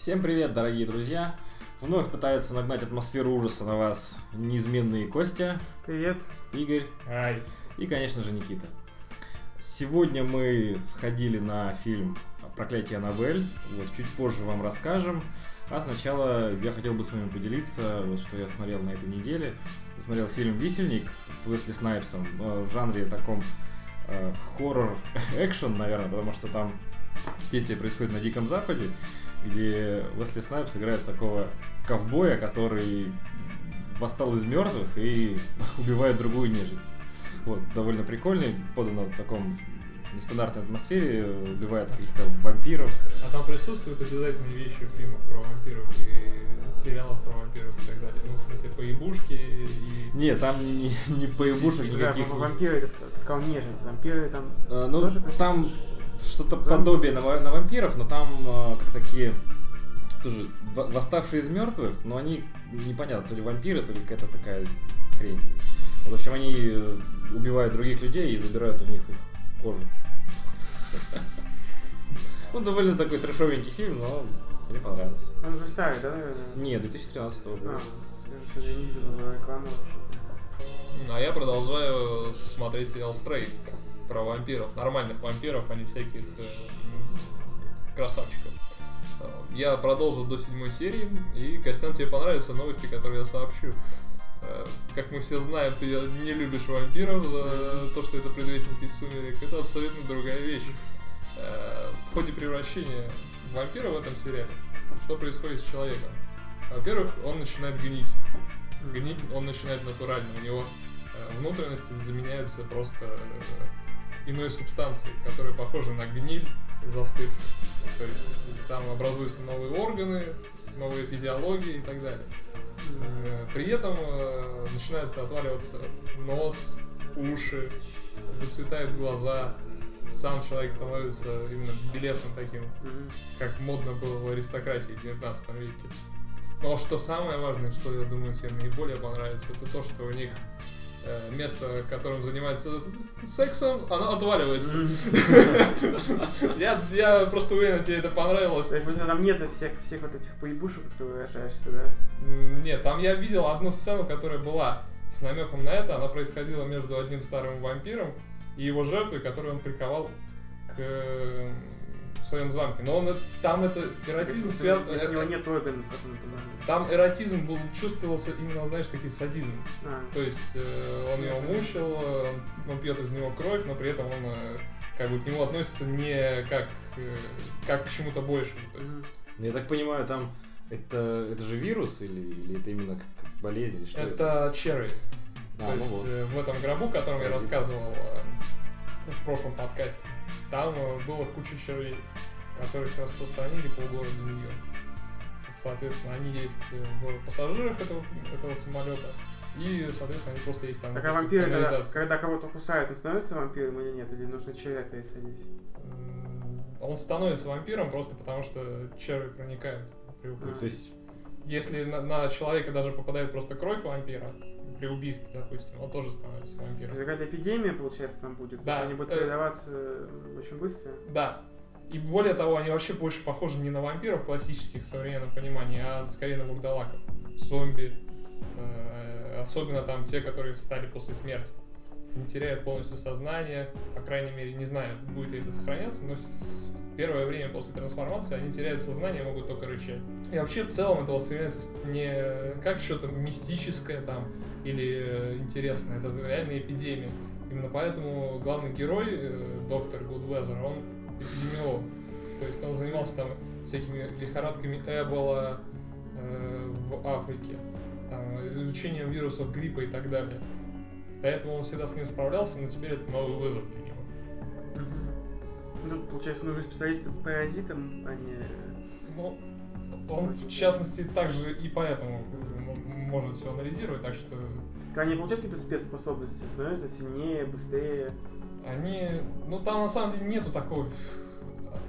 Всем привет, дорогие друзья! Вновь пытаются нагнать атмосферу ужаса на вас неизменные Костя, Привет. Игорь Ай. и, конечно же, Никита. Сегодня мы сходили на фильм «Проклятие Аннабель». Вот, чуть позже вам расскажем. А сначала я хотел бы с вами поделиться, вот что я смотрел на этой неделе. Я смотрел фильм «Висельник» с Уэсли Снайпсом э, в жанре таком э, хоррор-экшен, наверное, потому что там действие происходит на Диком Западе, где Уэсли Снайпс играет такого ковбоя, который восстал из мертвых и убивает другую нежить. Вот, довольно прикольный, подано в таком нестандартной атмосфере, убивает каких-то вампиров. А там присутствуют обязательные вещи в фильмах про вампиров и сериалах про вампиров и так далее. Ну, в смысле, поебушки и... Не, там не, не поебушек. Да, никаких. не- вампиры, ты сказал нежить. Вампиры там. Э, Ну, Тоже там что-то Зомби? подобие на, на вампиров, но там э, как такие тоже во- восставшие из мертвых, но они непонятно, то ли вампиры, то ли какая-то такая хрень. В общем, они э, убивают других людей и забирают у них их кожу. Он довольно такой трешовенький фильм, но мне понравился. Он уже старый, да, наверное? Не, 2013 года. А, я что-то не видел его рекламу вообще. А я продолжаю смотреть сериал Стрей про вампиров, нормальных вампиров, а не всяких э, красавчиков. Э, Я продолжил до седьмой серии, и, Костян, тебе понравятся новости, которые я сообщу. Э, Как мы все знаем, ты не любишь вампиров за то, что это предвестник из сумерек. Это абсолютно другая вещь. Э, В ходе превращения вампира в этом сериале, что происходит с человеком? Во-первых, он начинает гнить. Гнить он начинает натурально. У него внутренности заменяются просто иной субстанцией, которая похожа на гниль застывшую. То есть там образуются новые органы, новые физиологии и так далее. Э, При этом э, начинается отваливаться нос, уши, зацветают глаза. Сам человек становится именно белесом таким, как модно было в аристократии в 19 веке. Но что самое важное, что я думаю тебе наиболее понравится, это то, что у них место, которым занимается сексом, оно отваливается. Я, я просто уверен, тебе это понравилось. То есть там нет всех, всех вот этих поебушек, ты выражаешься, да? Нет, там я видел одну сцену, которая была с намеком на это. Она происходила между одним старым вампиром и его жертвой, которую он приковал к э, в своем замке. Но он, там это эротизм связан... Если у него нет органов, как он это может? Там эротизм был, чувствовался именно, знаешь, такой садизм. А, То есть э, он его мучил, э, он пьет из него кровь, но при этом он э, как бы к нему относится не как, э, как к чему-то большему. То есть, мгм. Я так понимаю, там это, это же вирус или, или это именно как, болезнь? или Что это черви. А, То ну есть вот. э, в этом гробу, о котором я Паразит. рассказывал э, в прошлом подкасте, там э, было куча червей, которых распространили по городу Нью-Йорк. Со- Соответственно, они есть э, в пассажирах этого, этого самолета, и, соответственно, они просто есть там. Так а вампиры, когда, когда кого-то кусают, он становится вампиром или нет? Или нужно червя пересадить? Он становится вампиром просто потому, что черви проникают при укусе. То есть Если на, на человека даже попадает просто кровь вампира, при убийстве, допустим, он тоже становится вампиром. есть какая-то эпидемия, получается, там будет? Да, Они будут э, передаваться э, очень быстро? Да. И более того, они вообще больше похожи не на вампиров классических в современном понимании, а скорее на вурдалаков. Зомби. Э, Особенно там те, которые стали после смерти. Не теряют полностью сознание. По крайней мере, не знаю, будет ли это сохраняться, но первое время после трансформации они теряют сознание, могут только рычать. И вообще в целом это воспринимается не как что-то мистическое там или э, интересное. Это реальная эпидемия. Именно поэтому главный герой, э, доктор Гудвезер, он эпидемиолог. То есть он занимался там всякими лихорадками Эбола э, в Африке, там, изучением вирусов гриппа и так далее. До этого он всегда с ним справлялся, но теперь это новый вызов для Тут, получается, нужен специалист по паразитам, а не... Ну, он, в частности, также и поэтому может все анализировать, так что они получают какие-то спецспособности, становятся сильнее, быстрее. они... Ну, там на самом деле нету такого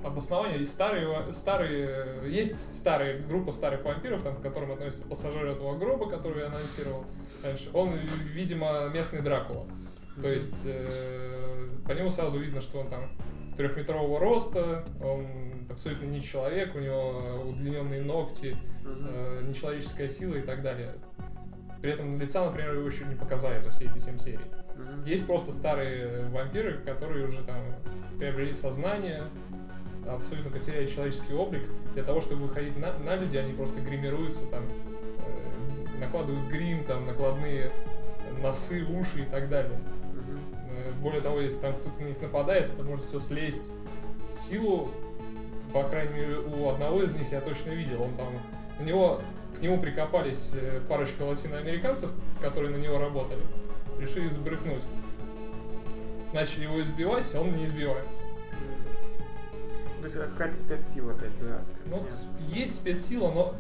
обоснования. Есть старые, старые, есть старые группа старых вампиров, там, к которым относятся пассажиры этого гроба, который я анонсировал раньше. Он, видимо, местный Дракула. То есть э, по нему сразу видно, что он там трехметрового роста, он абсолютно не человек, у него удлиненные ногти, э, нечеловеческая сила и так далее. При этом лица, например, его еще не показали за все эти семь серий. Есть просто старые вампиры, которые уже там приобрели сознание, абсолютно потеряли человеческий облик. Для того, чтобы выходить на, на люди, они просто гримируются, там, э, накладывают грим, там, накладные носы, уши и так далее. Э, Более того, если там кто-то на них нападает, это может все слезть. Силу, по крайней мере, у одного из них я точно видел. Он там, на него, к нему прикопались э, парочка латиноамериканцев, которые на него работали. Решили сбрыкнуть. Начали его избивать, он не избивается. То есть какая-то спецсила опять дурацкая. Ну, понятно. есть спецсила, но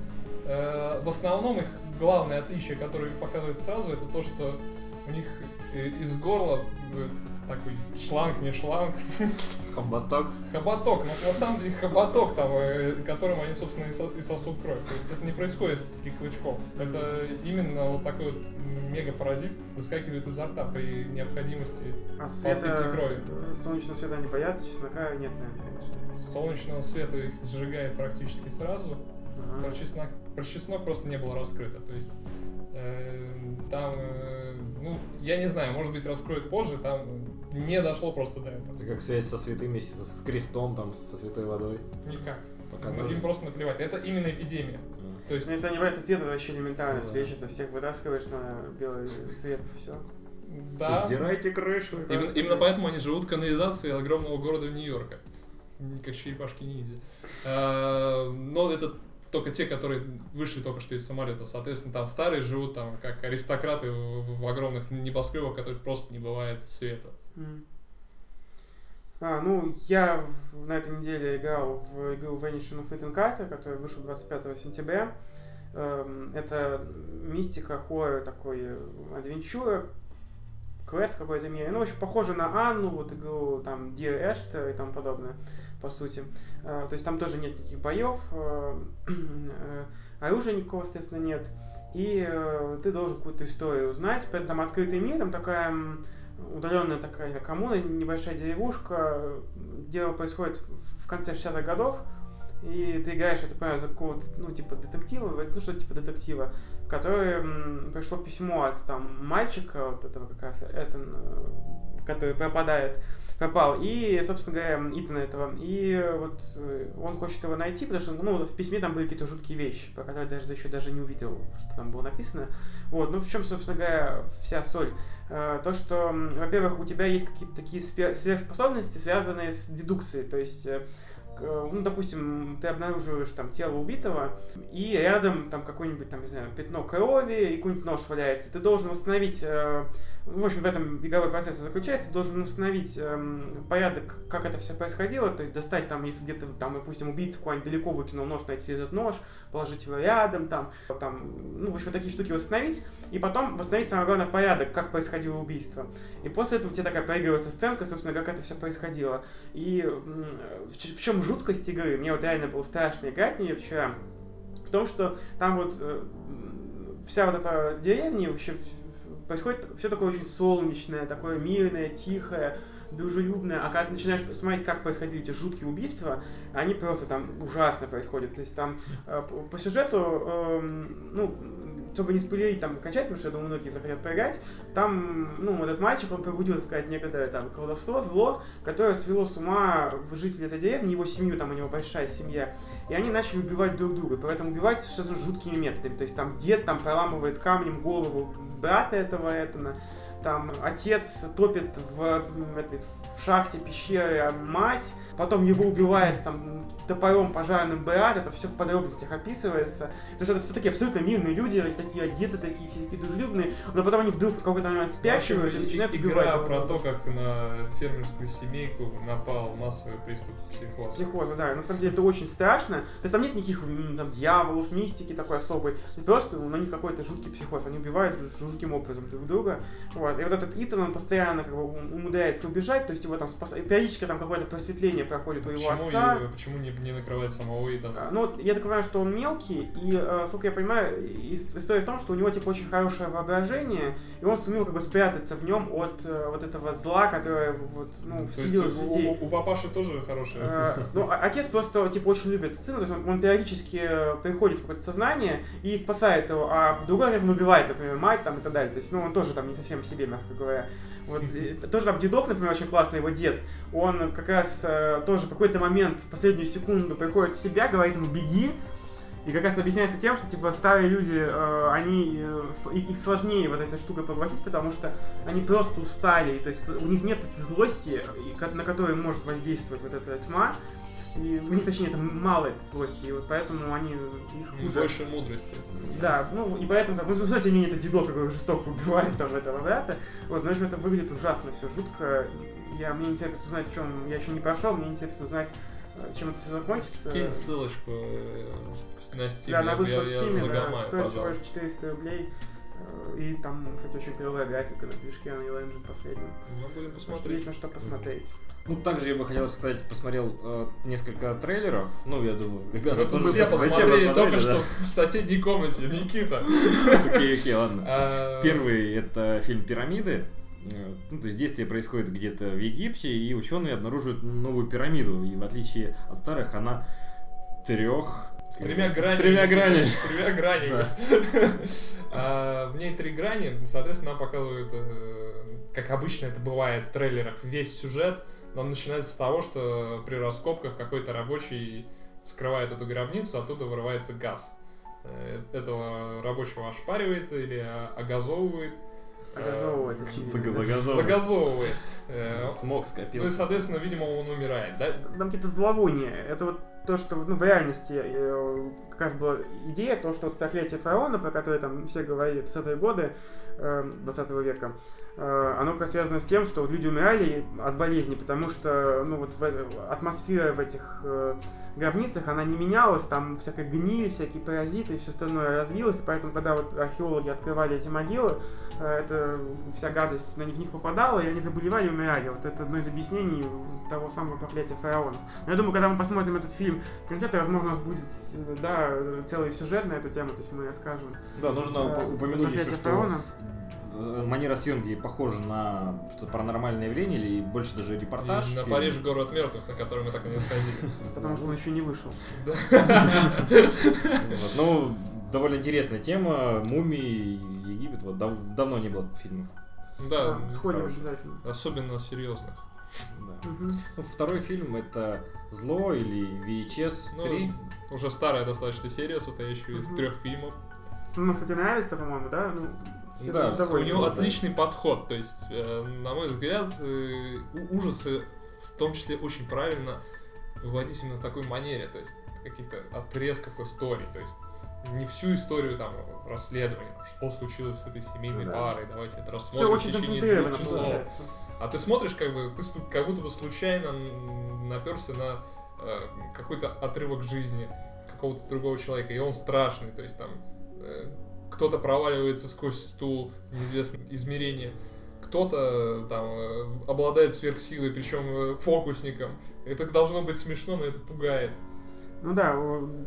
э, в основном их главное отличие, которое показывает сразу, это то, что у них из горла э, такой шланг, не шланг, Хоботок. Хоботок, но на самом деле хоботок там, э, которым они, собственно, и, со- и сосут кровь. То есть это не происходит из таких клычков. Это именно вот такой вот мега-паразит выскакивает изо рта при необходимости А света, крови. э, солнечного света они боятся, чеснока нет, наверное, конечно. солнечного света их сжигает практически сразу. Ага. Про чеснок, про чеснок просто не было раскрыто. То есть э, там, э, ну, я не знаю, может быть, раскроют позже, там не дошло просто до этого. Это как связь со святыми, с с крестом, там, со святой водой. Никак. Пока Ну, даже. Им просто наплевать. Это именно эпидемия. А. То есть, Ну, если они боятся цвета, это вообще элементарно Да. свечится, всех вытаскиваешь на белый свет, все. да, Сдирайте крышу. Именно, именно поэтому они живут в канализации огромного города Нью-Йорка. Как черепашки ниндзя. А, Но это только те, которые вышли только что из самолета. Соответственно, там старые живут там как аристократы в, в огромных небоскребах, которых просто не бывает света. М. А, ну, я на этой неделе играл в игру Vanishing of Ethan Carter, которая вышла 25 сентября. Эм, Это мистика, хоррор такой, э, адвенчура, квест какой-то мере. Ну, очень похоже на Анну, вот игру там Dear Esther и тому подобное, по сути. Э, То есть там тоже нет никаких боев, э, оружия никакого, естественно, нет. И э, ты должен какую-то историю узнать. При этом открытый мир, там такая удаленная такая коммуна, небольшая деревушка. Дело происходит в конце 60-х годов. И ты играешь, это понимаю, за какого-то, ну, типа детектива, ну, что типа детектива, который м, пришло письмо от там мальчика, вот этого как раз, Этан, э, который пропадает, пропал, и, собственно говоря, Итана этого, и вот э, он хочет его найти, потому что, ну, в письме там были какие-то жуткие вещи, про которые даже еще даже не увидел, что там было написано. Вот, ну, в чем, собственно говоря, вся соль? Э, То, что, во-первых, у тебя есть какие-то такие све- сверхспособности, связанные с дедукцией, то есть э, ну, допустим, ты обнаруживаешь там тело убитого, и рядом там какое-нибудь там, не знаю, пятно крови и какой-нибудь нож валяется. Ты должен восстановить, в общем, в этом игровой процесс заключается, должен установить эм, порядок, как это все происходило, то есть достать там, если где-то там, допустим, убийца куда-нибудь далеко выкинул нож, найти этот нож, положить его рядом, там, там, ну, в общем, такие штуки восстановить, и потом восстановить, самое главное, порядок, как происходило убийство. И после этого у тебя такая проигрывается сценка, собственно, как это все происходило. И в, в чем жуткость игры? Мне вот реально было страшно играть в нее вчера. В том, что там вот э, вся вот эта деревня вообще происходит все такое очень солнечное, такое мирное, тихое, дружелюбное. А когда ты начинаешь смотреть, как происходили эти жуткие убийства, они просто там ужасно происходят. То есть там э, по, сюжету, эм, ну, чтобы не спойлерить там окончательно, потому что я думаю, многие захотят поиграть, там, ну, этот мальчик, он пробудил, так сказать, некоторое там колдовство, зло, которое свело с ума жителей этой деревни, его семью, там у него большая семья, и они начали убивать друг друга, поэтому убивать что-то жуткими методами, то есть там дед там проламывает камнем голову брата этого Этана, там отец топит в, этой, в шахте пещеры а мать, потом его убивает там топором пожарным брат, это все в подробностях описывается. То есть это все такие абсолютно мирные люди, такие одеты, такие все такие дружелюбные, но потом они вдруг в какой-то момент спящивают и Вообще, начинают и- убивать. Игра про то, как на фермерскую семейку напал массовый приступ психоза. Психоза, да. На самом деле это очень страшно. То есть там нет никаких там, дьяволов, мистики такой особой. Просто у них какой-то жуткий психоз. Они убивают жутким образом друг друга. Вот. И вот этот Итан, он постоянно как бы ум- умудряется убежать, то есть его там спас... периодически там какое-то просветление проходит у его Почему, отца. его- почему не, не накрывает самого Итана? А, Ну, я так понимаю, что он мелкий, и, э, сколько я понимаю, ис- история в том, что у него, типа, очень хорошее воображение, и он сумел, как бы, спрятаться в нем от э, вот этого зла, которое, вот, ну, То есть в людей. у- у папаши тоже хорошая. Э, Ну, а- отец просто, типа, очень любит сына, то есть он, он периодически приходит в какое-то сознание и спасает его, а в другое время он убивает, например, мать там и так далее. То есть, ну, он тоже там не совсем в себе, мягко говоря. Вот, тоже там дедок, например, очень классный, его дед, он как раз э, тоже в какой-то момент, в последнюю секунду приходит в себя, говорит ему «беги», и как раз объясняется тем, что типа старые люди, э, они э, их сложнее вот этой штукой поглотить, потому что они просто устали, то есть у них нет этой злости, на которую может воздействовать вот эта тьма, и у них, точнее, это мало этой злости, и вот поэтому они их хуже... Больше мудрости. Да, ну и поэтому, как, ну, ну, тем не менее, это дедок, какой жестоко убивает там этого брата. Вот, но в общем, это выглядит ужасно, все жутко. Я, мне интересно узнать, в чем я еще не прошел, мне интересно узнать, э, чем это все закончится. Кинь ссылочку э, на Steam, Да, она вышла в Steam, да, стоит всего лишь 400 рублей. Э, И там, кстати, очень клевая графика на движке Unreal Engine последнем. Ну, будем посмотреть. есть на что посмотреть. Ну, также я бы хотел сказать, посмотрел э, несколько трейлеров. Ну, я думаю, ребята тоже все пос- посмотрели только да. что в соседней комнате, Никита. Окей, окей, ладно. А, Первый это фильм «Пирамиды». Ну, то есть действие происходит где-то в Египте, и ученые обнаруживают новую пирамиду. И в отличие от старых, она трех... С тремя гранями. С тремя гранями. С тремя гранями. А, В ней три грани, соответственно, нам показывают, э, как обычно это бывает в трейлерах, весь сюжет. Но он начинается с того, что при раскопках какой-то рабочий вскрывает эту гробницу, оттуда вырывается газ. Э, Этого рабочего ошпаривает или а, огазовывает. Зага- загазовывает. Загазовывает. Э, Смог Ну и, соответственно, видимо, он умирает, да? Там какие-то зловония. Это вот то, что ну, в реальности э, как раз была идея, то, что вот проклятие фараона, про которое там все говорили 30-е годы э, 20 века, э, оно как раз связано с тем, что люди умирали от болезни, потому что ну, вот в- атмосфера в этих э, гробницах, она не менялась, там всякая гниль, всякие паразиты и все остальное развилось, и поэтому, когда вот археологи открывали эти могилы, э, это вся гадость на них, в попадала, и они заболевали и умирали. Вот это одно из объяснений того самого проклятия фараона. Но я думаю, когда мы посмотрим этот фильм в кинотеатре, возможно, у нас будет э, да, целый сюжет на эту тему, то есть мы расскажем. Да, нужно э, уп- упомянуть еще, «Проклятие что фараона». э, манера съемки похожа на что-то паранормальное явление или больше даже репортаж. И на фильм. Париж город мертвых, на который мы так и не сходили. Потому что он еще не вышел. Ну, довольно интересная тема. Мумии, Египет. Вот дав- давно не было фильмов. Да, Да, сходим обязательно. особенно серьезных. Да. Мгм. Ну, второй фильм это Зло или VHS Ну, 3. Уже старая достаточно серия, состоящая из трех фильмов. Ну, кстати, нравится, по-моему, да? Ну, все Да, У него отличный подход, то есть, э, на мой взгляд, э, ужасы в том числе очень правильно выводить именно в такой манере, то есть каких-то отрезков историй, то есть не всю историю там расследования, что случилось с этой семейной Да. парой, давайте это Все рассмотрим в очень течение двух часов. получается. А ты смотришь, как бы, ты как будто бы случайно наперся на какой-то отрывок жизни какого-то другого человека, и он страшный, то есть там э, кто-то проваливается сквозь стул, неизвестное измерение, кто-то там э, обладает сверхсилой, причем э, фокусником. Это должно быть смешно, но это пугает. Ну да,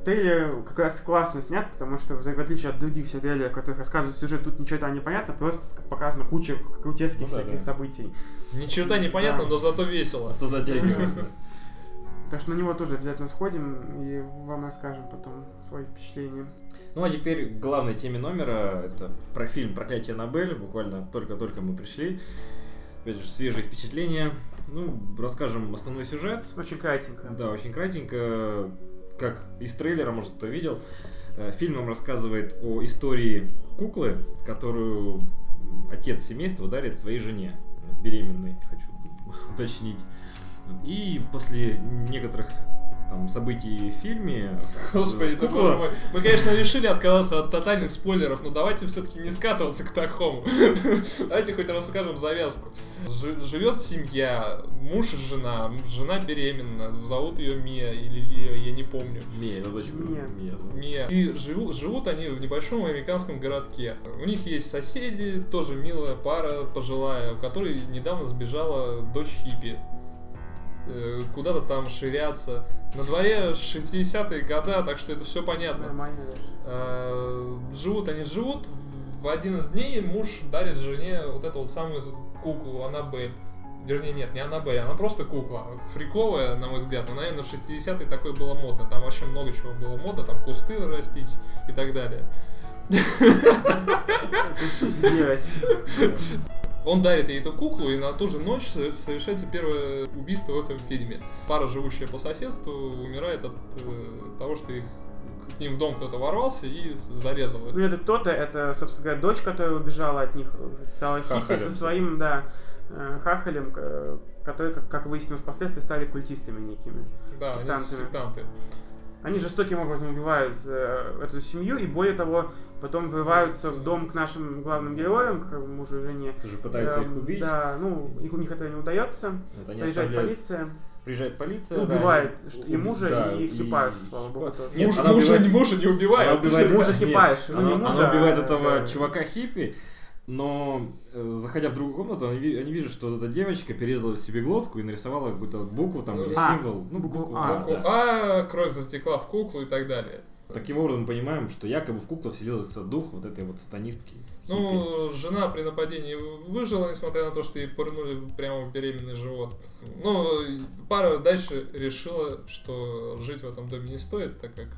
трейлер как раз классно снят, потому что, в отличие от других всех трейлеров, в которых рассказывают сюжет, тут ничего там не понятно, просто показана куча крутецких Ну да, всяких да. событий. Ни черта непонятно, Да. но зато весело. Просто затягивает. Так что на него тоже обязательно сходим и вам расскажем потом свои впечатления. Ну а теперь к главной теме номера. Это про фильм «Проклятие Аннабель». Буквально только-только мы пришли. Опять же, свежие впечатления. Ну, расскажем основной сюжет. Очень кратенько. Да, очень кратенько, как из трейлера, может, кто видел. Э, Фильм нам рассказывает о истории куклы, которую отец семейства дарит своей жене, беременной, хочу уточнить. И после некоторых там, событий в фильме. Господи, ты Кукла- боже мой. Мы, конечно, решили отказаться от тотальных спойлеров, но давайте все-таки не скатываться к такому. Давайте хоть расскажем завязку. Жи- Живет семья, муж и жена. Жена беременна, зовут ее Мия или Лия, я не помню. Мия, это дочь Мия. Мия. Мия. И живут, живут они в небольшом американском городке. У них есть соседи, тоже милая пара пожилая, у которой недавно сбежала дочь хиппи. Э, Куда-то там ширяться. На дворе 60-е года, так что это все понятно. Нормально даже. Э, Живут они живут. В один из дней муж дарит жене вот эту вот самую куклу Аннабель. Вернее, нет, не Аннабель, она просто кукла. Фриковая, на мой взгляд, но, наверное, в 60-е такое было модно. Там вообще много чего было модно, там кусты растить и так далее. Где растить? Он дарит ей эту куклу, и на ту же ночь со- совершается первое убийство в этом фильме. Пара, живущая по соседству, умирает от э, того, что их к ним в дом кто-то ворвался и зарезал их. Ну, это кто-то, это, собственно говоря, дочь, которая убежала от них, э, стала Хахалем. со своим, да, э, хахалем, которые, как, как выяснилось впоследствии, стали культистами некими. Да, они Сектантами. сектанты. Они жестоким образом убивают э, эту семью, и более того, потом врываются в дом к нашим главным героям, к мужу и жене. Тоже пытаются их Эм, убить. Да, ну, их, у них это не удается. Вот они Приезжает оставляют- полиция. Приезжает полиция, Ну, да, убивает они- что- и мужа, да, и экипаж, слава богу, тоже. Нет, Муж, она мужа, убивает- мужа не убивает. Она убивает Мужа нет, хипаешь, ну, она, не она мужа, убивает а, этого да. чувака хиппи, но э, заходя в другую комнату, они, они видят, что вот эта девочка перерезала себе глотку и нарисовала какую-то букву там или А, символ. Ну, букву букву А. А, Букву да. А, кровь затекла в куклу и так далее. Таким образом мы понимаем, что якобы в куклу вселился дух вот этой вот сатанистки. хиппи. Ну, жена при нападении выжила, несмотря на то, что ей пырнули прямо в беременный живот. Ну, пара дальше решила, что жить в этом доме не стоит, так как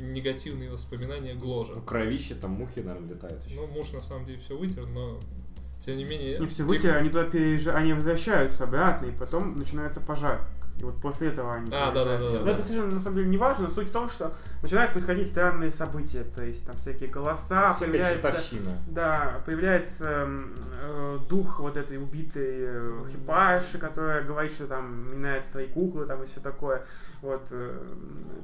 негативные воспоминания гложат. Ну, кровище, там мухи, наверное, летают еще. Ну, муж на самом деле все вытер, но тем не менее... Не все их- выйти, они туда переезжают, они возвращаются обратно, и потом начинается пожар. И вот после этого они А, переезжают. да-да-да-да. Но это совершенно на самом деле не важно. Суть в том, что начинают происходить странные события. То есть там всякие голоса, Всякая появляется... чертовщина. Да, появляется э, дух вот этой убитой э, хипаши, которая говорит, что там минается твои куклы, там и все такое. Вот. э,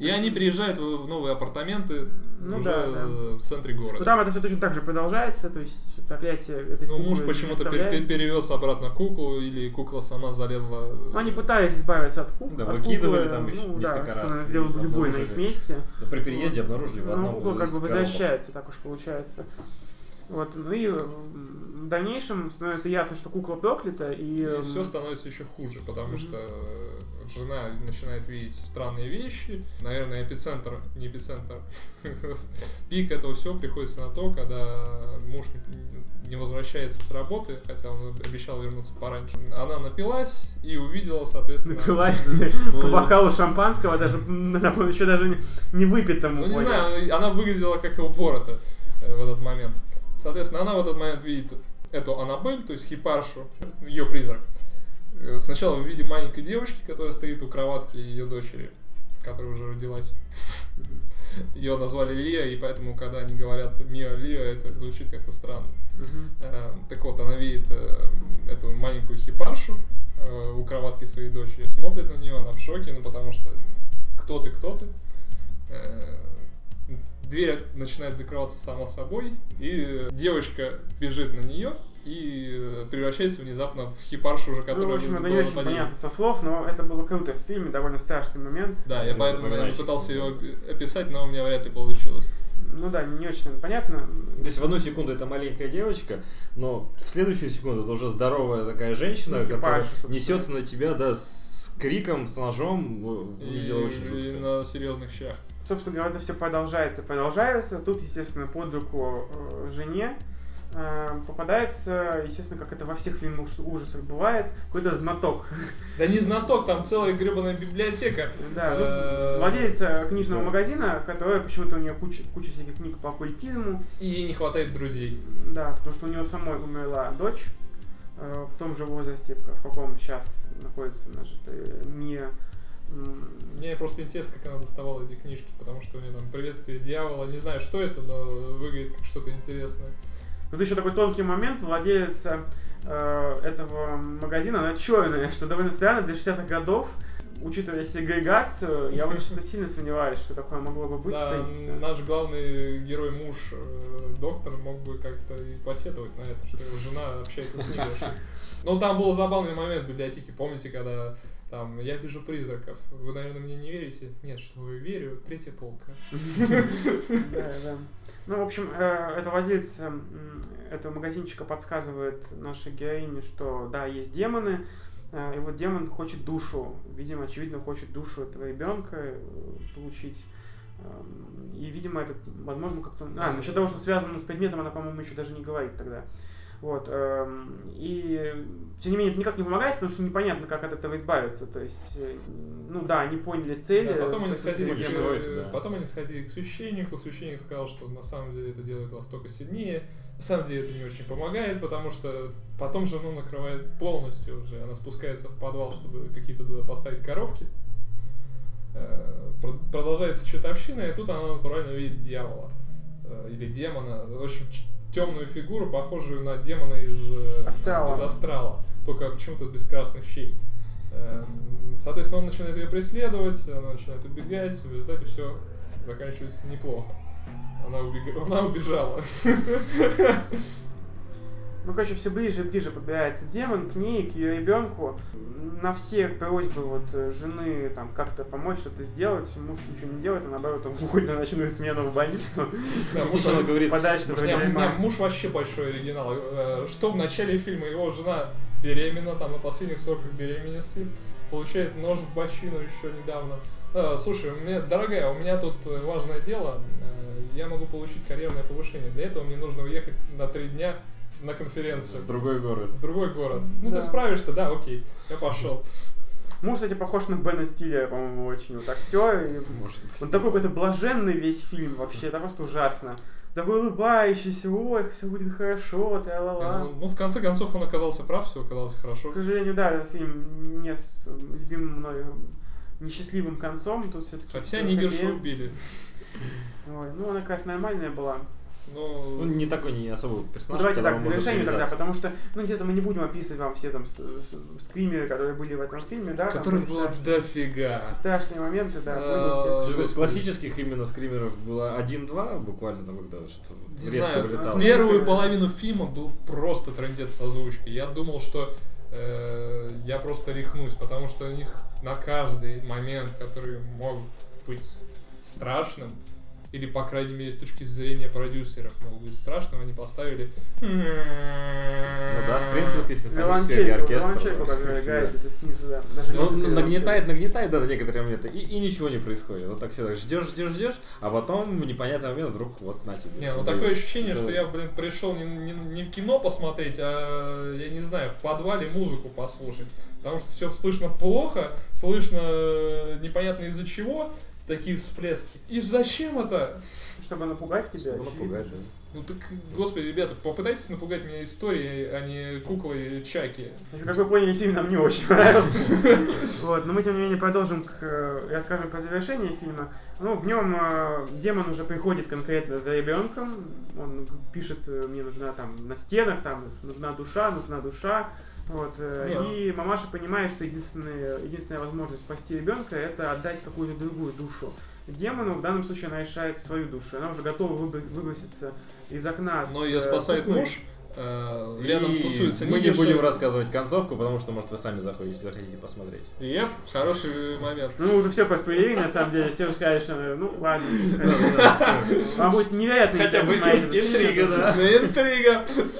И они приезжают в в новые апартаменты Ну уже да, да. в центре города. Ну, там это все точно так же продолжается, то есть проклятие этой Ну, муж почему-то пер- перевез обратно куклу, или кукла сама залезла. Ну, они пытались избавиться от куклы. Да, выкидывали там еще ну, да, несколько что раз она и сделала любой на их месте. Да при переезде обнаружили в Ну, одном кукла как из бы возвращается, так уж получается. Вот, ну и в дальнейшем становится ясно, что кукла проклята, и... И все становится еще хуже, потому Мгм. что э, жена начинает видеть странные вещи. Наверное, эпицентр, не эпицентр, пик этого всего приходится на то, когда муж не- возвращается с работы, хотя он обещал вернуться пораньше. Она напилась и увидела, соответственно... Напилась по бокалу шампанского, даже еще даже не, выпитому. Ну, не знаю, она выглядела как-то упорото э, в этот момент. Соответственно, она в этот момент видит эту Аннабель, то есть хипаршу, ее призрак. Э, Сначала в виде маленькой девочки, которая стоит у кроватки ее дочери, которая уже родилась. Ее назвали Лия, и поэтому, когда они говорят Миа Лия, это звучит как-то странно. Э, Так вот, она видит э, эту маленькую хипаршу э, у кроватки своей дочери, смотрит на нее, она в шоке, ну потому что кто ты, кто ты. Дверь начинает закрываться сама собой, и девочка бежит на нее и э, превращается внезапно в хипаршу уже, Ну, которая в общем, это не очень понятно со слов, но это было круто в фильме, довольно страшный момент. Да, я Это поэтому наверное, пытался ее момент. описать, но у меня вряд ли получилось. Ну да, не очень понятно. То есть в одну секунду это маленькая девочка, но в следующую секунду это уже здоровая такая женщина, Ну, которая несется на тебя, да, с криком, с ножом. ну, И, Выглядело очень и жутко. на серьезных щах. Собственно говоря, это все продолжается, продолжается. Тут, естественно, под руку э, жене попадается, естественно, как это во всех фильмах ужас- ужасах бывает, какой-то знаток. Да не знаток, там целая гребаная библиотека. Да, Э, ну, владелица книжного да. магазина, которая почему-то у нее куча, куча всяких книг по оккультизму. И ей не хватает друзей. Да, потому что у нее самой умерла дочь э, в том же возрасте, в каком сейчас находится наша э, Мия. Мне просто интересно, как она доставала эти книжки, потому что у нее там приветствие дьявола. Не знаю, что это, но выглядит как что-то интересное. Тут еще такой тонкий момент, владелица э, этого магазина, она черная, что довольно странно для 60-х годов. учитывая сегрегацию, я вот что сильно сомневаюсь, что такое могло бы быть, Да, наш главный герой муж э, доктор мог бы как-то и посетовать на это, что его жена общается с негршей. Ну, там был забавный момент в библиотеке, помните, когда там я вижу призраков. Вы, наверное, мне не верите? Нет, что вы верю. Третья полка. Да, да. Ну, в общем, э, это владелец э, м, этого магазинчика подсказывает нашей героине, что да, есть демоны, э, и вот демон хочет душу, видимо, очевидно, хочет душу этого ребенка э, получить. Эм, И, видимо, это, возможно, как-то... А, насчет того, что связано с предметом, она, по-моему, еще даже не говорит тогда. Вот. эм, И, тем не менее, это никак не помогает, потому что непонятно, как от этого избавиться. То есть, э, ну да, они поняли цели. Да, потом они сходили, Или к- что это, да. потом они сходили к священнику. Священник сказал, что на самом деле это делает вас только сильнее. На самом деле это не очень помогает, потому что потом жену накрывает полностью уже. Она спускается в подвал, чтобы какие-то туда поставить коробки. Э, про- Продолжается чертовщина, и тут она натурально видит дьявола. Э, Или демона. В общем, темную фигуру, похожую на демона из, э, Астрала. из астрала. Только почему-то без красных щей. Э, Соответственно, он начинает ее преследовать, она начинает убегать, в результате все заканчивается неплохо. Она, убега- она убежала. Ну, короче, все ближе и ближе подбирается демон к ней, к ее ребенку. На все просьбы вот э, жены там как-то помочь, что-то сделать, муж ничего не делает, а наоборот, он уходит на ночную смену в больницу. Да, муж, говорит, Подальше вообще большой оригинал. Э, Что в начале фильма его жена беременна, там на последних сроках беременности, получает нож в бочину еще недавно. Э, Слушай, у меня, дорогая, у меня тут важное дело. Я могу получить карьерное повышение. Для этого мне нужно уехать на три дня на конференцию. В другой город. В другой город. Ну, Да. ты справишься, да, окей, я пошел. Муж, кстати, похож на Бена Стиллера, по-моему, очень. Вот актер. и Может быть. Он такой какой-то блаженный весь фильм вообще, это просто ужасно. Такой улыбающийся, ой, все будет хорошо, Ну, та-ла-ла. ну, в конце концов, он оказался прав, все оказалось хорошо. К сожалению, да, этот фильм не с любимым мной несчастливым концом. Тут все-таки Хотя Нигершу убили. Ой, ну она какая-то нормальная была. Ну, Ну, не такой не особый Ну, персонаж, давайте так, завершению тогда, потому что, ну, где-то мы не будем описывать вам все там скримеры, которые были в этом фильме, да? которых были было страшные- дофига. Страшные моменты, да. А, были. Классических именно скримеров было один-два, буквально там когда что Не резко знаю, вылетало. первую половину фильма был просто трендец с озвучкой. Я думал, что э, я просто рехнусь, потому что у них на каждый момент, который мог быть страшным, или, по крайней мере, с точки зрения продюсеров мог быть страшным, они поставили... Ну да, Спрингфилдский симфонический Виолончельку, оркестр. виолончельку, которая играет снизу, да. Ну, эта нагнетает, нагнетает, да, на некоторые моменты, и, и ничего не происходит. Вот так всегда ждешь, ждешь, ждешь, а потом в непонятный момент вдруг вот на тебе. Не, ну такое ощущение, что я, блин, пришел не, не, не в кино посмотреть, а, я не знаю, в подвале музыку послушать. Потому что все слышно плохо, слышно непонятно из-за чего, такие всплески. И зачем это? Чтобы напугать тебя. Чтобы напугать, да. Ну так, господи, ребята, попытайтесь напугать меня историей, а не куклой Чаки. Значит, Как вы поняли, фильм нам не очень понравился. Вот, но мы тем не менее продолжим к, э, и расскажем про завершение фильма. Ну, в нем э, демон уже приходит конкретно за ребенком. Он пишет, э, мне нужна там на стенах, там нужна душа, нужна душа. Вот, э, Не, ну- и мамаша понимает, что единственная, единственная возможность спасти ребенка это отдать какую-то другую душу. Демону в данном случае она решает свою душу. Она уже готова выбро- выброситься из окна. с, Но ее э, спасает куклой. муж, э, рядом И тусуется мы не будем рассказывать концовку, потому что, может, вы сами захотите, захотите посмотреть. Еп, хороший момент. Ну, уже все проспойлерили, на самом деле. Все уже сказали, что, ну, ладно. Вам будет невероятно Хотя бы интрига, да. Ну, Интрига.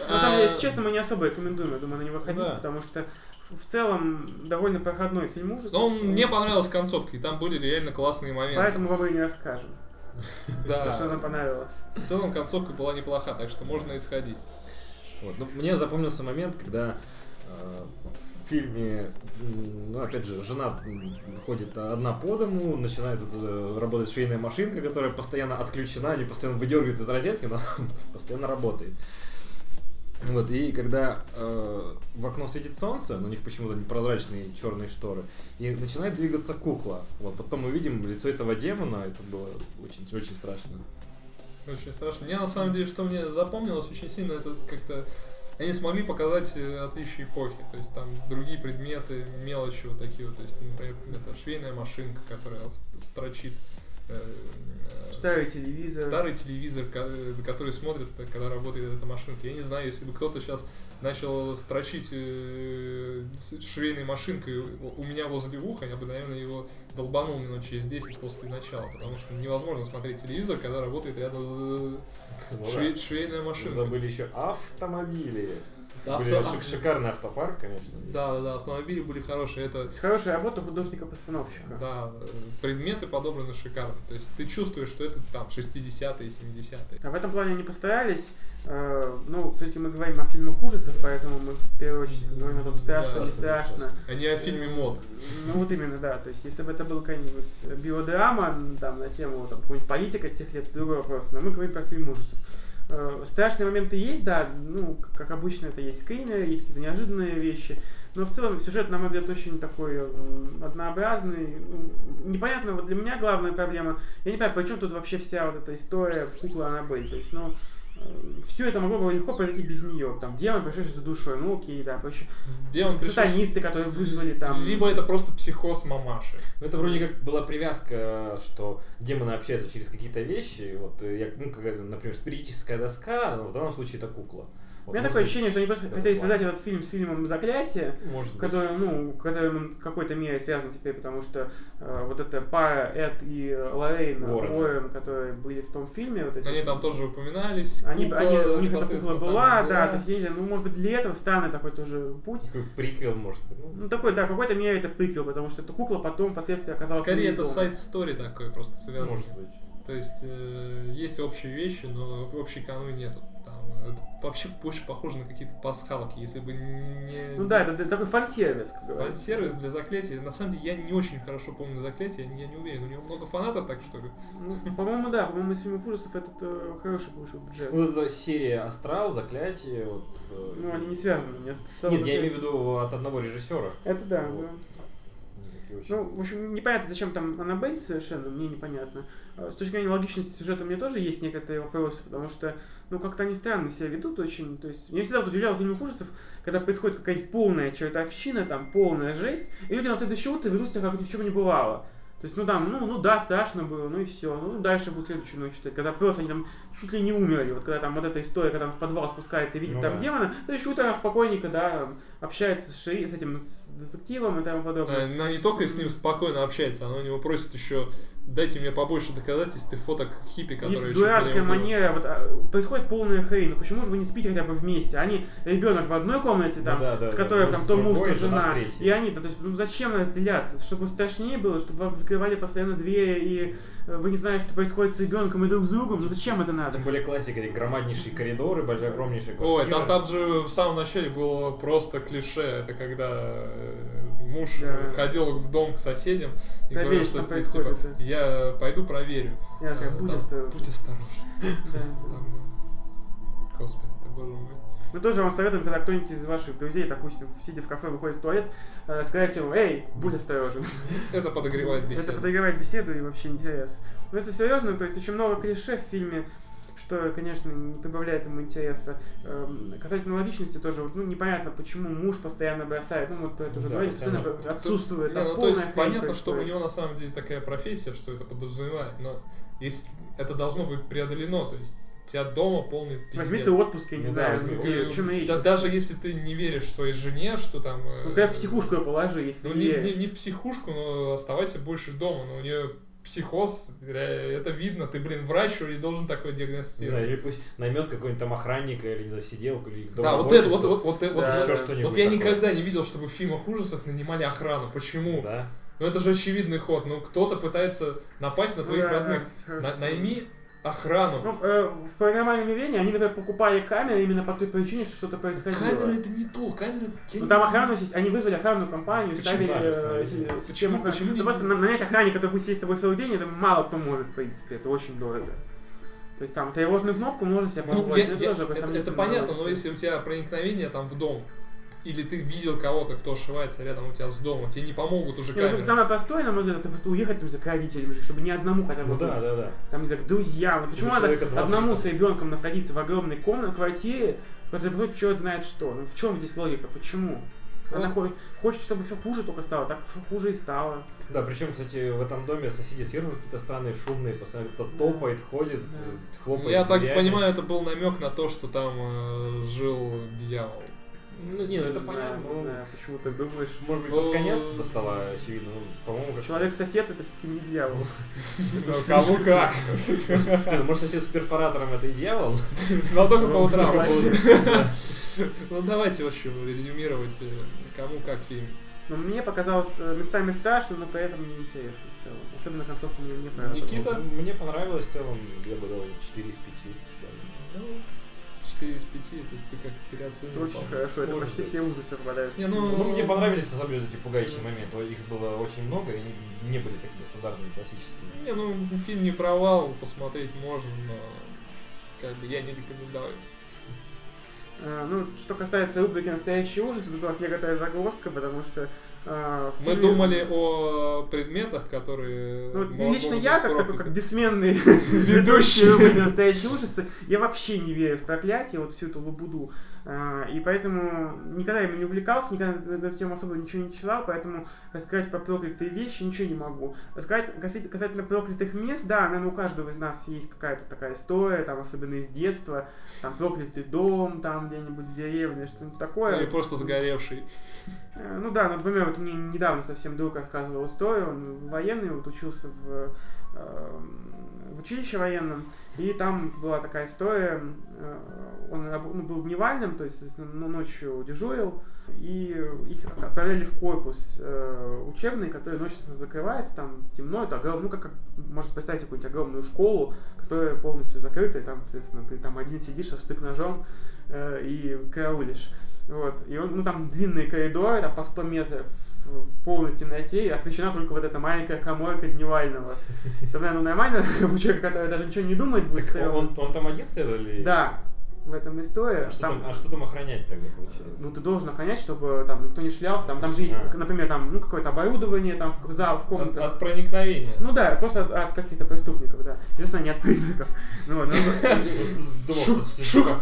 На самом деле, А, если честно, мы не особо рекомендуем, я думаю, на него ходить, потому что в целом довольно проходной фильм ужасов. Но он мне понравилась концовка, и там были реально классные моменты. Поэтому вам и не расскажем, Да. что нам понравилось. В целом концовка была неплоха, так что можно исходить. Вот. Ну, мне запомнился момент, когда э, в фильме, ну, опять же, жена ходит одна по дому, начинает э, работать швейная машинка, которая постоянно отключена, они постоянно выдергивают из розетки, но постоянно работает. Вот, и когда э, в окно светит солнце, у них почему-то непрозрачные черные шторы, и начинает двигаться кукла. Вот, потом мы видим лицо этого демона, это было очень, очень страшно. Очень страшно. Мне на самом деле, что мне запомнилось очень сильно, это как-то они смогли показать э, отличие эпохи. То есть там другие предметы, мелочи вот такие вот. То есть, например, это швейная машинка, которая строчит. э, э, Старый телевизор. Старый телевизор, ко- который смотрит, когда работает эта машинка. Я не знаю, если бы кто-то сейчас начал строчить э, швейной машинкой у меня возле уха, я бы, наверное, его долбанул минут через 10 после начала, потому что невозможно смотреть телевизор, когда работает рядом э, Ну шве- да. швейная машинка. Забыли еще автомобили. Да, авто- шик- шикарный автопарк, конечно. Да, да, да, автомобили были хорошие. Это Хорошая работа художника-постановщика. да, э, предметы подобраны шикарно. То есть ты чувствуешь, что это там 60-е, 70-е. А в этом плане они постарались. Э, ну, все-таки мы говорим о фильмах ужасов, поэтому мы в первую очередь говорим о том, страшно, Да, не страшно, страшно. А не о фильме мод. Ну вот именно, да. То есть, если бы это был какая-нибудь биодрама там, на тему там, какой-нибудь политика тех лет, другой вопрос. Но мы говорим про фильм ужасов. Э, Страшные моменты есть, да, ну, как обычно, это есть скримеры, есть какие-то неожиданные вещи. Но в целом сюжет, на мой взгляд, очень такой м, однообразный. Ну, Непонятно, вот для меня главная проблема, я не понимаю, почему тут вообще вся вот эта история кукла Аннабель. То есть, ну, все это могло бы легко произойти без нее. Там демон, пришедший за душой, ну окей, да, проще. Демон пришел- Сатанисты, которые вызвали там... Либо это просто психоз мамаши. Ну, это вроде как была привязка, что демоны общаются через какие-то вещи. Вот, э, я, ну, какая-то, например, спиритическая доска, но в данном случае это кукла. У Вот, меня может такое быть, ощущение, что они просто хотели план. создать этот фильм с фильмом «Заклятие», Может быть. который, ну, который в какой-то мере связан теперь, потому что э, вот эта пара Эд и Лоррейн Уоррен. Которые были в том фильме, вот эти, Они там тоже упоминались. они, кукла они- у них эта кукла там была, да, то есть, я не знаю, ну, может быть, для этого странный такой тоже путь. Такой приквел, может быть. Ну, Ну, такой, да, в какой-то мере это приквел, потому что эта кукла потом впоследствии оказалась Скорее, это сайт-стори такой просто связан. может быть. То есть, э, есть общие вещи, но общей канвы нету. Это вообще больше похоже на какие-то пасхалки, если бы не... Ну да, это, это такой фан-сервис, как говорится. Фан-сервис для заклятия. На самом деле, я не очень хорошо помню заклятие, я не уверен. У него много фанатов, так что ли? Ну, по-моему, да, по-моему, из фильмов ужасов этот э, хороший вышел бюджет. Ну, это серия Астрал, Заклятие, вот. э, Ну, они не связаны. не Нет, я имею в виду от одного режиссера. Это да, Вот. да. Ну, в общем, непонятно, зачем там Аннабель совершенно, мне непонятно. А С точки зрения логичности сюжета у меня тоже есть некоторые вопросы, потому что, ну, как-то они странно себя ведут очень. То есть, меня всегда вот удивляло в фильмах ужасов, когда происходит какая-нибудь полная чертовщина, там, полная жесть, и люди на следующее утро ведут себя, как ни в чем не бывало. То есть, ну там, ну, ну да, страшно было, ну и все. Ну, дальше будет следующую ночь. Когда просто они там чуть ли не умерли. Вот когда там вот эта история, когда он в подвал спускается и видит Ну там да. демона, то еще утром спокойненько, да, там, общается с, шери... с этим с детективом и тому подобное. Э, Она не только с ним спокойно общается, она у него просит еще дайте мне побольше доказательств и фоток хиппи, И которые дурацкая чуть было». манера, вот а, происходит полная хрень, ну почему же вы не спите хотя бы вместе? Они, ребенок в одной комнате, Ну там, да, да, с да. которой Муж там в то муж, то жена в и они, да, то есть, ну зачем разделяться? Чтобы страшнее было, чтобы вам закрывали постоянно двери, и э, вы не знаете, что происходит с ребенком и друг с другом, ну зачем это надо? Тем более классика, эти громаднейшие коридоры, большая, огромнейшая Ой, там, там же в самом начале было просто клише. Это когда э, муж Да. ходил в дом к соседям и Проверить, говорил, что что там типа, да. я пойду проверю. Я такая, А, будь там, осторожен. Будь осторожен. Да. Там, э, Господи, ты боже мой. Мы тоже вам советуем, когда кто-нибудь из ваших друзей, допустим, сидя в кафе, выходит в туалет, э, сказать ему, эй, будь осторожен. Это подогревает беседу. Это подогревает беседу и вообще интерес. Но если серьезно, то есть очень много клише в фильме, что, конечно, не прибавляет ему интереса. Эм, касательно логичности тоже, вот, ну, непонятно, почему муж постоянно бросает, ну, вот про это уже Да, говорили, постоянно отсутствует. Там ну, то есть понятно, что у происходит. него на самом деле такая профессия, что это подразумевает, но если это должно быть преодолено, то есть у тебя дома полный пиздец. Возьми ты отпуск, я не Ну знаю, да, неделю, чем речь? да, даже если ты не веришь своей жене, что там... э, Ну, сказать, в психушку положи, если Ну, не не, не в психушку, но оставайся больше дома. Но у нее психоз, ре- это видно. Ты, блин, врач и должен такой Не знаю, диагностировать. или пусть наймет какой-нибудь там охранника или не знаю, сиделку, или Да, вот это, вот, вот, вот, вот, Да. еще вот, что-нибудь вот я такое. никогда не видел, чтобы в фильмах ужасов нанимали охрану. Почему? Да. Ну это же очевидный ход. Ну кто-то пытается напасть на твоих да, родных. да, На- найми охрану. Ну, э, в паранормальном явлении они, например, покупали камеры именно по той причине, что что-то происходило. Камера это не то. Камера... я Ну там охрану, они вызвали охранную компанию, Почему ставили э, Почему- охраны. почему Ну просто на- нанять охранника, который будет сидеть с тобой целый день, это мало кто может, в принципе, это очень дорого. То есть там тревожную кнопку можно себе Ну, я- это я- это, это сомнительное понятно, но если у тебя проникновение там в дом, или ты видел кого-то, кто ошивается рядом у тебя с домом, тебе не помогут уже Не, ну, камеры. Самое простое, на мой взгляд, это просто уехать там, к родителям, чтобы ни одному хотя бы Ну да, быть. да, да. Там, не знаю, к друзьям. Вот Почему надо одному с ребенком находиться в огромной комнате, квартире, происходит черт знает что? Ну в чем здесь логика? Почему? Она Вот. хо- хочет, чтобы все хуже только стало, так хуже и стало. Да, причем, кстати, в этом доме соседи сверху какие-то странные, шумные, постоянно кто-то Да. топает, ходит, Да. хлопает Я так дверями. понимаю, это был намек на то, что там э, жил дьявол. Ну, не, ну это не понятно. знаю, не ну, знаю, почему ты думаешь. Может быть, Ну, под конец это стало очевидно. Ну, по-моему, как Человек-сосед это все-таки не дьявол. Ну, Кому как. Ну, Может, сосед с перфоратором это и дьявол? Но только по утрам. Только по утрам. Ну давайте, в общем, резюмировать, э, кому как фильм. Но мне показалось э, местами страшно, но при этом не интересно в целом. Особенно концовка мне не понравилась. Никита? Мне понравилось в целом, я бы дал 4 из 5. Ну, 4 из 5, это ты как-то Это переоценил. очень по-моему. хорошо, это Может почти быть. все ужасы попадают. Не, ну, Ну, мне понравились, на самом деле, эти пугающие моменты. Их было очень много, и они не были такими стандартными, классическими. Не, ну, фильм не провал, посмотреть можно, но как бы я не рекомендую. Э, Ну, что касается рубрики «Настоящие ужасы», тут у нас некоторая загвоздка, потому что... э, в Мы фильме- думали о предметах, которые... Ну, лично я, как такой, как бессменный ведущий. рубрики «Настоящие ужасы», я вообще не верю в проклятие, вот всю эту лабуду. А, И поэтому никогда им не увлекался, никогда на эту тему особо ничего не читал, поэтому рассказать про проклятые вещи ничего не могу. Рассказать касательно- проклятых мест, да, наверное, у каждого из нас есть какая-то такая история, там, особенно из детства, там, проклятый дом, там, где-нибудь в деревне, что-нибудь такое. Или просто сгоревший. Э, Ну да, ну, например, вот мне недавно совсем друг рассказывал историю, он военный, вот учился в, э, в училище военном, и там была такая история, э, он раб- ну, был дневальным, то есть ну, ночью дежурил, и их отправляли в корпус э, учебный, который ночью закрывается, там темно, это огром- ну как, как можете представить какую-нибудь огромную школу, которая полностью закрыта, и там, соответственно, ты там один сидишь со штык-ножом э, и караулишь. Вот. И он, ну там длинные коридоры, там по 100 метров в полной темноте, и освещена только вот эта маленькая коморка дневального. Это, наверное, нормально у человека, который даже ничего не думает, будет Так он, он там один стоял или... Да, в этом история. А что, там, а что там охранять тогда получается? Ну, ты должен охранять, чтобы там никто не шлялся. Там, там же есть, А. например, там, ну, какое-то оборудование, там, в зал, в От, комнатах. от проникновения. Ну да, просто от, от каких-то преступников, да. Естественно, не от призраков. Ну, вот, ну, Думал,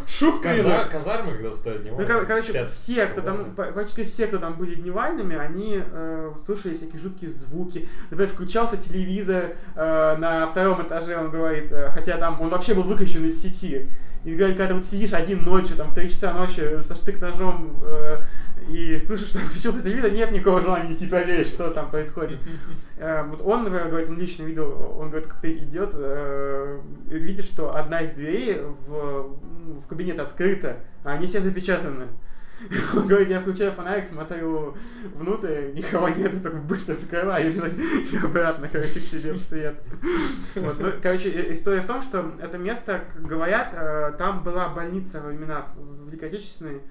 Шух, призрак. казармы, когда стоят Ну, кор- короче, все, кто там, почти все, кто там были дневальными, они э, слушали всякие жуткие звуки. Например, включался телевизор э, на втором этаже, он говорит, э, хотя там он вообще был выключен из сети. И говорит, когда вот сидишь один ночью, там в 3 часа ночи со штык-ножом э, и слышишь, что включился телевизор, нет никакого желания идти проверить, что там происходит. Э, вот он, например, говорит, он лично видел, он говорит, как ты идет, э, видит, что одна из дверей в, в кабинет открыта, а они все запечатаны. Он говорит, я включаю фонарик, смотрю внутрь, никого нет, так быстро закрываю и обратно, короче, к себе в свет. Вот, ну, короче, история в том, что это место, как говорят, э, там была больница во времена Великой Отечественной,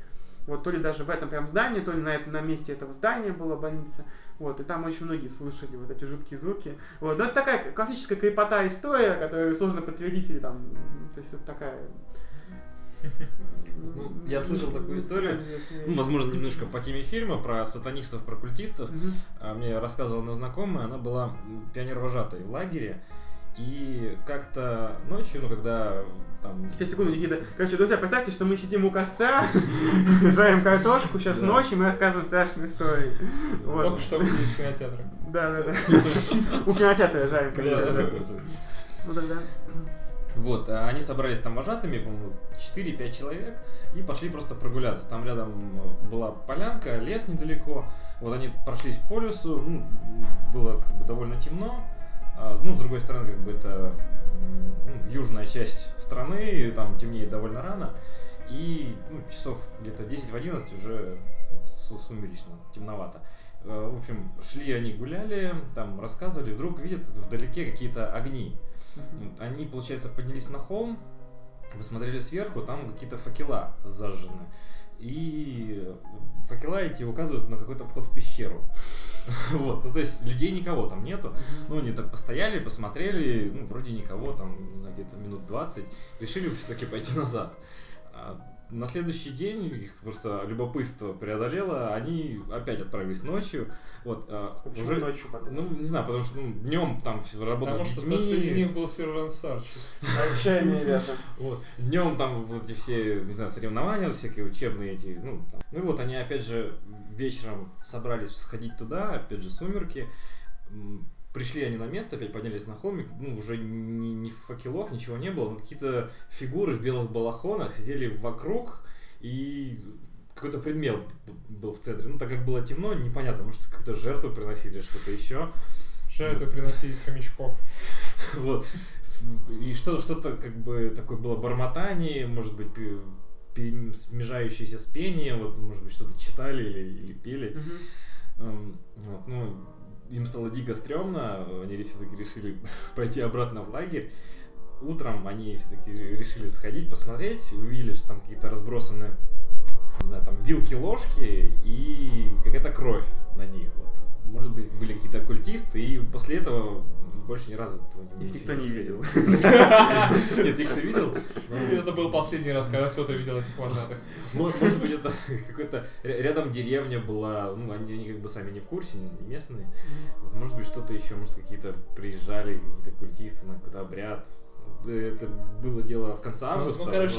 вот, то ли даже в этом прям здании, то ли на, этом, на месте этого здания была больница. Вот, и там очень многие слышали вот эти жуткие звуки. Вот, но это такая классическая крепота история, которую сложно подтвердить или там, то есть это такая... Ну, я слышал такую историю. Ну, возможно, немножко по теме фильма про сатанистов, про культистов. А Мне рассказывала одна знакомая, она была пионер-вожатой в лагере. И как-то ночью, ну, когда там... Сейчас, секунду, Никита. Короче, друзья, представьте, что мы сидим у костра, жарим картошку, сейчас Да. ночь, и мы рассказываем страшные истории. Вот. Только что выйти из кинотеатра. Да, да, да. У кинотеатра жарим да. Ну тогда. Вот, а они собрались там вожатыми, по-моему, 4-5 человек, и пошли просто прогуляться. Там рядом э, была полянка, лес недалеко. Вот они прошлись по лесу, ну, было как бы довольно темно. А, ну, с другой стороны, как бы это ну, южная часть страны, там темнеет довольно рано. И ну, часов где-то 10 в 11 уже су- сумеречно, темновато. Э, В общем, шли они гуляли, там рассказывали, вдруг видят вдалеке какие-то огни. Они, получается, поднялись на холм, посмотрели сверху, там какие-то факела зажжены. И факела эти указывают на какой-то вход в пещеру. Вот, ну то есть людей никого там нету. Ну, они так постояли, посмотрели, ну, вроде никого, там, где-то минут 20, решили все-таки пойти назад. На следующий день их просто любопытство преодолело, они опять отправились ночью. Вот, а, Почему уже, ночью потом? ну, не знаю, потому что ну, днем там все работа Потому с что детьми. среди них был сержант Сарчи. Отчаянные ребята. Вот. Днем там вот эти все, не знаю, соревнования, всякие учебные эти, ну, там. ну и вот они опять же вечером собрались сходить туда, опять же сумерки. Пришли они на место, опять поднялись на холмик, ну, уже ни, ни факелов, ничего не было, но какие-то фигуры в белых балахонах сидели вокруг, и какой-то предмет был в центре. Ну, так как было темно, непонятно, может, какую-то жертву приносили, что-то еще. Жертвы приносились хомячков. Вот. И что, что-то как бы такое было бормотание, может быть, перемежающееся с пением, вот, может быть, что-то читали или, или пели. Эм, вот, ну, им стало дико стрёмно, они все-таки решили пойти обратно в лагерь. Утром они все-таки решили сходить, посмотреть, увидели, что там какие-то разбросаны, не знаю, там вилки, ложки и какая-то кровь на них. Вот. Может быть, были какие-то оккультисты, и после этого больше ни разу этого не- Их никто не видел. Нет, их кто видел. но- Это был последний раз, когда кто-то видел этих вожатых. Мо- Может быть, это какой-то... ря- Рядом деревня была, ну, они, как бы сами не в курсе, не местные. Может быть, что-то еще, может, какие-то приезжали, какие-то культисты на какой-то обряд. Да, Это было дело в конце Ну, августа. ну, короче,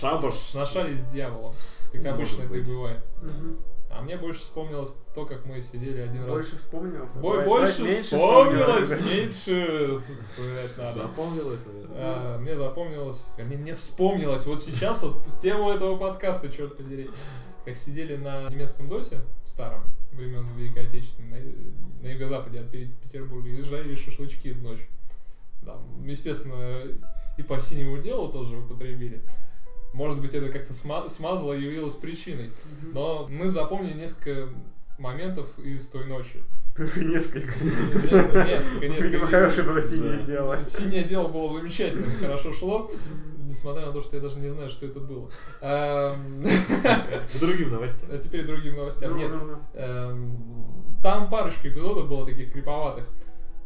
шабаш. сношались с дьяволом. Как обычно это и бывает. А мне больше вспомнилось то, как мы сидели один раз. Больше вспомнилось. Бо- больше меньше вспомнилось, вспомнилось. меньше вспоминать надо. Запомнилось, наверное. А, мне запомнилось, вернее, мне вспомнилось вот сейчас вот тему этого подкаста, черт подери, как сидели на немецком досе, старом, времен Великой Отечественной, на, на юго-западе от Пе- Петербурга, и жарили шашлычки в ночь. Да, естественно, и по синему делу тоже употребили. Может быть, это как-то сма- смазало и явилось причиной. Но мы запомнили несколько моментов из той ночи. Несколько. Несколько, несколько. Видимо, хорошее было синее Да. дело. Синее дело было замечательным, хорошо шло, несмотря на то, что я даже не знаю, что это было. Эм, другим новостям. А теперь другим новостям. Ну, Нет, ну, ну. эм, там парочка эпизодов было таких криповатых.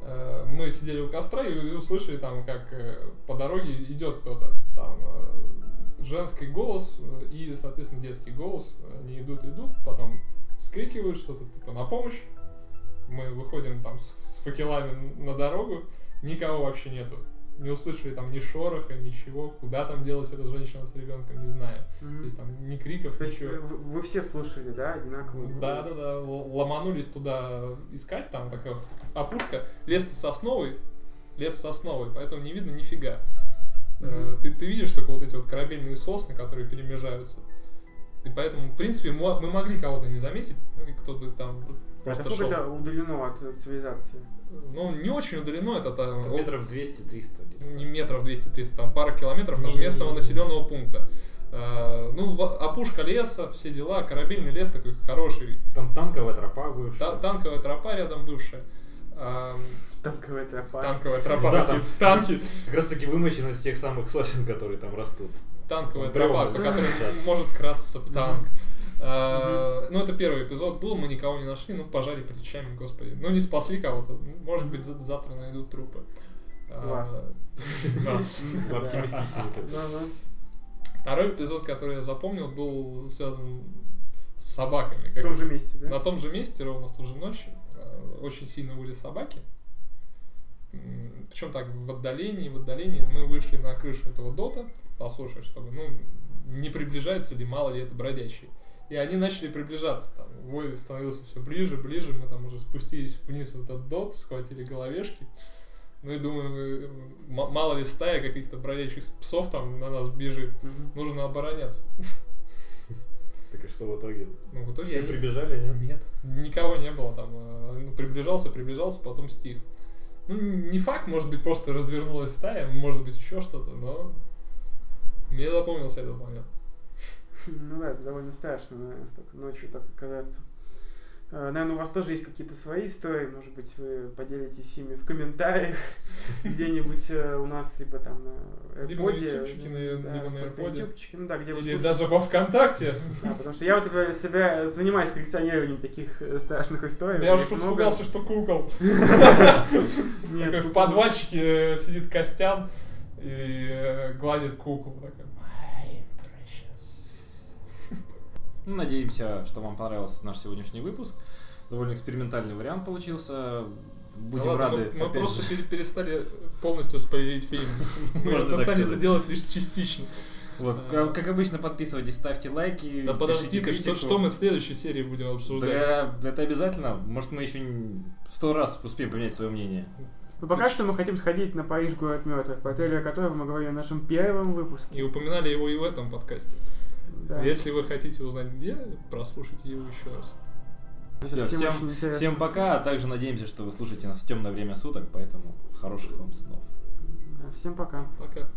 Э, Мы сидели у костра и услышали там, как э, по дороге идет кто-то. Там э, женский голос э, и, соответственно, детский голос. Они идут, идут, потом вскрикивают что-то типа на помощь. Мы выходим там с, с факелами на дорогу, никого вообще нету. Не услышали там ни шороха, ничего. Куда там делась эта женщина с ребенком, не знаю. То Мгм. есть там ни криков, То есть ничего. вы, вы все слушали, да, одинаково? Да, да, да. Ломанулись туда искать, там такая вот опушка. Лес сосновый, лес сосновый, поэтому не видно нифига. Мгм. Ты, ты видишь только вот эти вот корабельные сосны, которые перемежаются. И поэтому, в принципе, мы могли кого-то не заметить, ну, кто бы там просто Это сколько шел. это удалено от цивилизации? Ну, не очень удалено, это там Это метров 200-300 где-то. не метров 200-300, там пара километров от Не-не-не. местного населенного пункта. Э, Ну, в- опушка леса, все дела, корабельный лес такой хороший, Там танковая тропа бывшая. Та- танковая тропа рядом бывшая. Ам, Танковая тропа. танковая тропа, Да, там- танки. Как раз таки вымощена из тех самых сосен, которые там растут. Танковая тропа, по которой Сейчас. может красться танк. А, Ну, это первый эпизод был, мы никого не нашли, ну, пожали плечами, господи. Ну, не спасли кого-то, ну, может быть, за- завтра найдут трупы. А, Класс. Да. Оптимистичненько. Второй эпизод, который я запомнил, был связан с собаками. В Как- том же месте, да? На том же месте, ровно в ту же ночь, э, очень сильно выли собаки. Причем так, в отдалении, в отдалении мы вышли на крышу этого дота, послушать, чтобы, ну, не приближается ли, мало ли это бродячие. И они начали приближаться, там, вой становился все ближе, ближе, мы там уже спустились вниз в этот дот, схватили головешки. Ну и думаю, э, мало ли стая каких-то бродячих псов там на нас бежит. Нужно обороняться. Так и что в итоге? Ну, в итоге Все они- прибежали, нет? Нет, никого не было там. э, ну, Приближался, приближался, потом стих. Ну, не факт, может быть, просто развернулась стая, может быть, еще что-то, но мне запомнился этот момент. Ну да, это довольно страшно, наверное, так ночью так оказаться. А, Наверное, у вас тоже есть какие-то свои истории, может быть, вы поделитесь ими в комментариях где-нибудь э, у нас, либо там на Либо на ютубчике, либо на ютубчике, ну да, где вы Или даже во ВКонтакте. Да, потому что я вот себя занимаюсь коллекционированием таких э, страшных историй. Я уж испугался, что кукол. В подвальчике э, сидит Костян и э, гладит куклу. Ну, надеемся, что вам понравился наш сегодняшний выпуск. Довольно экспериментальный вариант получился. Будем Ну ладно, рады. Мы, мы просто же. пере- перестали полностью спойлерить фильм. Мы стали это делать лишь частично. Вот, как, обычно, подписывайтесь, ставьте лайки. Да подожди ты, что, что мы в следующей серии будем обсуждать? Да, это обязательно. Может, мы еще сто раз успеем поменять свое мнение. Ну, пока Ты что мы хотим сходить на Париж город мертвых, по трейлеру которого мы говорили в нашем первом выпуске. И упоминали его и в этом подкасте. Да. Если вы хотите узнать где, прослушайте его еще раз. Всё, всем всем, всем пока, а также надеемся, что вы слушаете нас в темное время суток, поэтому хороших вам снов. Всем пока. Пока.